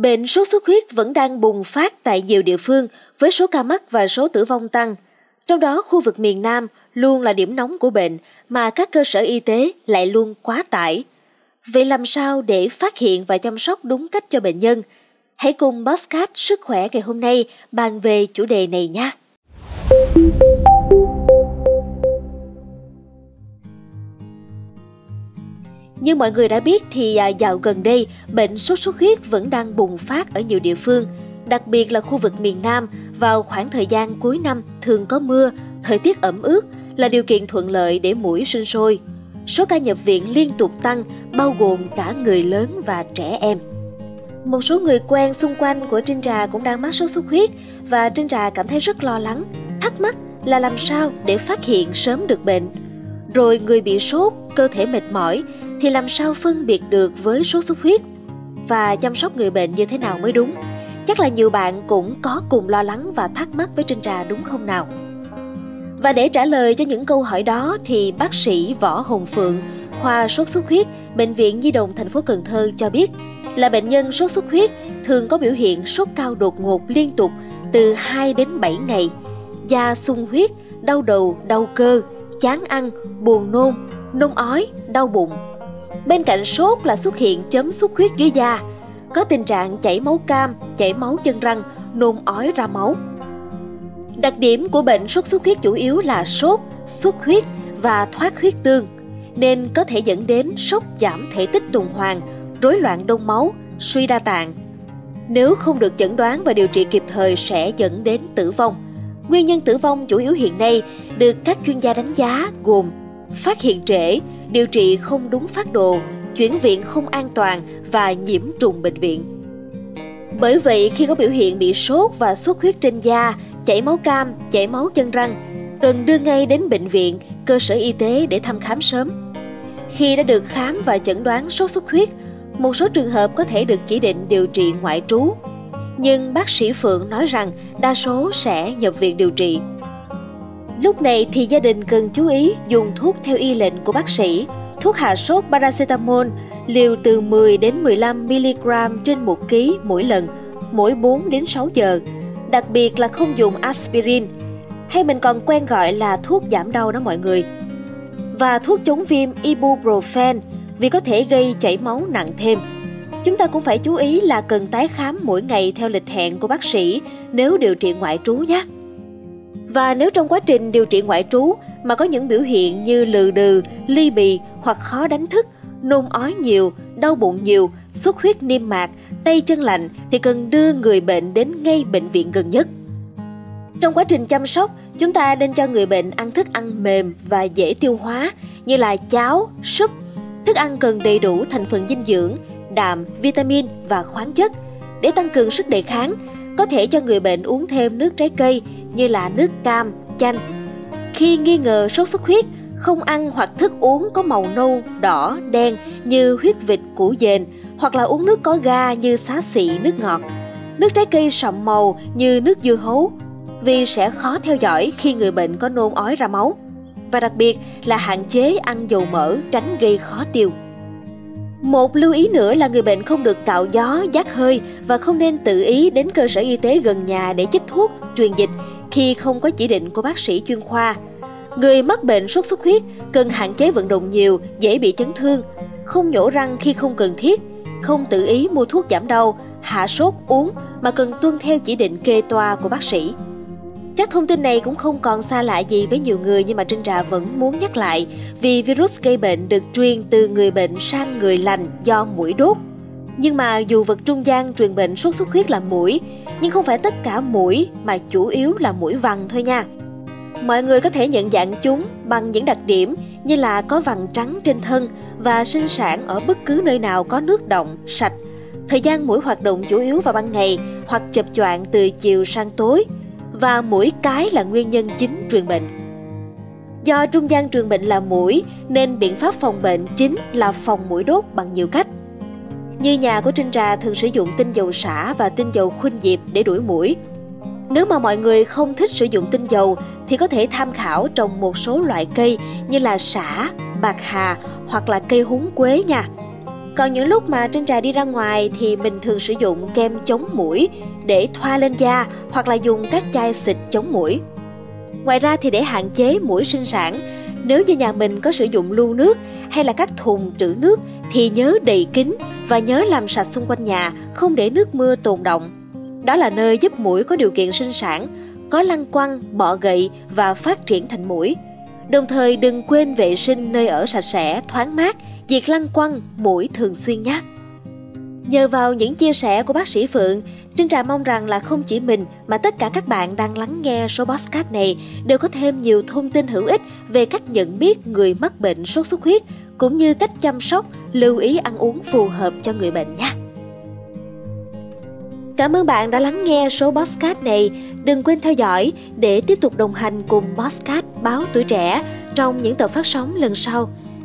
Bệnh sốt xuất huyết vẫn đang bùng phát tại nhiều địa phương với số ca mắc và số tử vong tăng. Trong đó, khu vực miền Nam luôn là điểm nóng của bệnh mà các cơ sở y tế lại luôn quá tải. Vậy làm sao để phát hiện và chăm sóc đúng cách cho bệnh nhân? Hãy cùng Bosscat Sức khỏe ngày hôm nay bàn về chủ đề này nhé. Như mọi người đã biết thì à, dạo gần đây, bệnh sốt xuất huyết vẫn đang bùng phát ở nhiều địa phương, đặc biệt là khu vực miền Nam vào khoảng thời gian cuối năm thường có mưa, thời tiết ẩm ướt là điều kiện thuận lợi để mũi sinh sôi. Số ca nhập viện liên tục tăng, bao gồm cả người lớn và trẻ em. Một số người quen xung quanh của Trinh Trà cũng đang mắc sốt xuất huyết và Trinh Trà cảm thấy rất lo lắng, thắc mắc là làm sao để phát hiện sớm được bệnh. Rồi người bị sốt, cơ thể mệt mỏi thì làm sao phân biệt được với sốt xuất huyết và chăm sóc người bệnh như thế nào mới đúng. Chắc là nhiều bạn cũng có cùng lo lắng và thắc mắc với Trinh Trà đúng không nào? Và để trả lời cho những câu hỏi đó thì bác sĩ Võ Hồng Phượng, khoa sốt xuất huyết, Bệnh viện Di đồng thành phố Cần Thơ cho biết là bệnh nhân sốt xuất huyết thường có biểu hiện sốt cao đột ngột liên tục từ 2 đến 7 ngày, da sung huyết, đau đầu, đau cơ, chán ăn, buồn nôn, nôn ói, đau bụng. Bên cạnh sốt là xuất hiện chấm xuất huyết dưới da, có tình trạng chảy máu cam, chảy máu chân răng, nôn ói ra máu. Đặc điểm của bệnh sốt xuất huyết chủ yếu là sốt, xuất huyết và thoát huyết tương, nên có thể dẫn đến sốc giảm thể tích tuần hoàn, rối loạn đông máu, suy đa tạng. Nếu không được chẩn đoán và điều trị kịp thời sẽ dẫn đến tử vong. Nguyên nhân tử vong chủ yếu hiện nay được các chuyên gia đánh giá gồm phát hiện trễ, điều trị không đúng phát đồ, chuyển viện không an toàn và nhiễm trùng bệnh viện. Bởi vậy, khi có biểu hiện bị sốt và xuất huyết trên da, chảy máu cam, chảy máu chân răng, cần đưa ngay đến bệnh viện, cơ sở y tế để thăm khám sớm. Khi đã được khám và chẩn đoán sốt xuất huyết, một số trường hợp có thể được chỉ định điều trị ngoại trú. Nhưng bác sĩ Phượng nói rằng đa số sẽ nhập viện điều trị. Lúc này thì gia đình cần chú ý dùng thuốc theo y lệnh của bác sĩ. Thuốc hạ sốt paracetamol liều từ 10 đến 15 mg trên 1 kg mỗi lần, mỗi 4 đến 6 giờ. Đặc biệt là không dùng aspirin, hay mình còn quen gọi là thuốc giảm đau đó mọi người. Và thuốc chống viêm ibuprofen vì có thể gây chảy máu nặng thêm. Chúng ta cũng phải chú ý là cần tái khám mỗi ngày theo lịch hẹn của bác sĩ nếu điều trị ngoại trú nhé. Và nếu trong quá trình điều trị ngoại trú mà có những biểu hiện như lừ đừ, ly bì hoặc khó đánh thức, nôn ói nhiều, đau bụng nhiều, xuất huyết niêm mạc, tay chân lạnh thì cần đưa người bệnh đến ngay bệnh viện gần nhất. Trong quá trình chăm sóc, chúng ta nên cho người bệnh ăn thức ăn mềm và dễ tiêu hóa như là cháo, súp. Thức ăn cần đầy đủ thành phần dinh dưỡng, đạm, vitamin và khoáng chất để tăng cường sức đề kháng. Có thể cho người bệnh uống thêm nước trái cây như là nước cam, chanh. Khi nghi ngờ sốt xuất huyết, không ăn hoặc thức uống có màu nâu, đỏ, đen như huyết vịt, củ dền hoặc là uống nước có ga như xá xị, nước ngọt. Nước trái cây sậm màu như nước dưa hấu vì sẽ khó theo dõi khi người bệnh có nôn ói ra máu. Và đặc biệt là hạn chế ăn dầu mỡ tránh gây khó tiêu. Một lưu ý nữa là người bệnh không được cạo gió, giác hơi và không nên tự ý đến cơ sở y tế gần nhà để chích thuốc, truyền dịch khi không có chỉ định của bác sĩ chuyên khoa. Người mắc bệnh sốt xuất huyết cần hạn chế vận động nhiều, dễ bị chấn thương, không nhổ răng khi không cần thiết, không tự ý mua thuốc giảm đau, hạ sốt uống mà cần tuân theo chỉ định kê toa của bác sĩ. Chắc thông tin này cũng không còn xa lạ gì với nhiều người nhưng mà Trinh Trà vẫn muốn nhắc lại vì virus gây bệnh được truyền từ người bệnh sang người lành do mũi đốt. Nhưng mà dù vật trung gian truyền bệnh sốt xuất huyết là mũi, nhưng không phải tất cả mũi mà chủ yếu là mũi vằn thôi nha. Mọi người có thể nhận dạng chúng bằng những đặc điểm như là có vằn trắng trên thân và sinh sản ở bất cứ nơi nào có nước động, sạch. Thời gian mũi hoạt động chủ yếu vào ban ngày hoặc chập choạng từ chiều sang tối – và mũi cái là nguyên nhân chính truyền bệnh. Do trung gian truyền bệnh là mũi nên biện pháp phòng bệnh chính là phòng mũi đốt bằng nhiều cách. Như nhà của Trinh Trà thường sử dụng tinh dầu xả và tinh dầu khuynh diệp để đuổi mũi. Nếu mà mọi người không thích sử dụng tinh dầu thì có thể tham khảo trồng một số loại cây như là xả, bạc hà hoặc là cây húng quế nha. Còn những lúc mà trên Trà đi ra ngoài thì mình thường sử dụng kem chống mũi để thoa lên da hoặc là dùng các chai xịt chống mũi. Ngoài ra thì để hạn chế mũi sinh sản, nếu như nhà mình có sử dụng lưu nước hay là các thùng trữ nước thì nhớ đầy kín và nhớ làm sạch xung quanh nhà, không để nước mưa tồn động. Đó là nơi giúp mũi có điều kiện sinh sản, có lăng quăng, bọ gậy và phát triển thành mũi. Đồng thời đừng quên vệ sinh nơi ở sạch sẽ, thoáng mát, việc lăn quăng, mũi thường xuyên nhé. Nhờ vào những chia sẻ của bác sĩ Phượng, Trinh Trà mong rằng là không chỉ mình mà tất cả các bạn đang lắng nghe số podcast này đều có thêm nhiều thông tin hữu ích về cách nhận biết người mắc bệnh sốt xuất huyết cũng như cách chăm sóc, lưu ý ăn uống phù hợp cho người bệnh nhé. Cảm ơn bạn đã lắng nghe số podcast này. Đừng quên theo dõi để tiếp tục đồng hành cùng podcast Báo Tuổi Trẻ trong những tập phát sóng lần sau.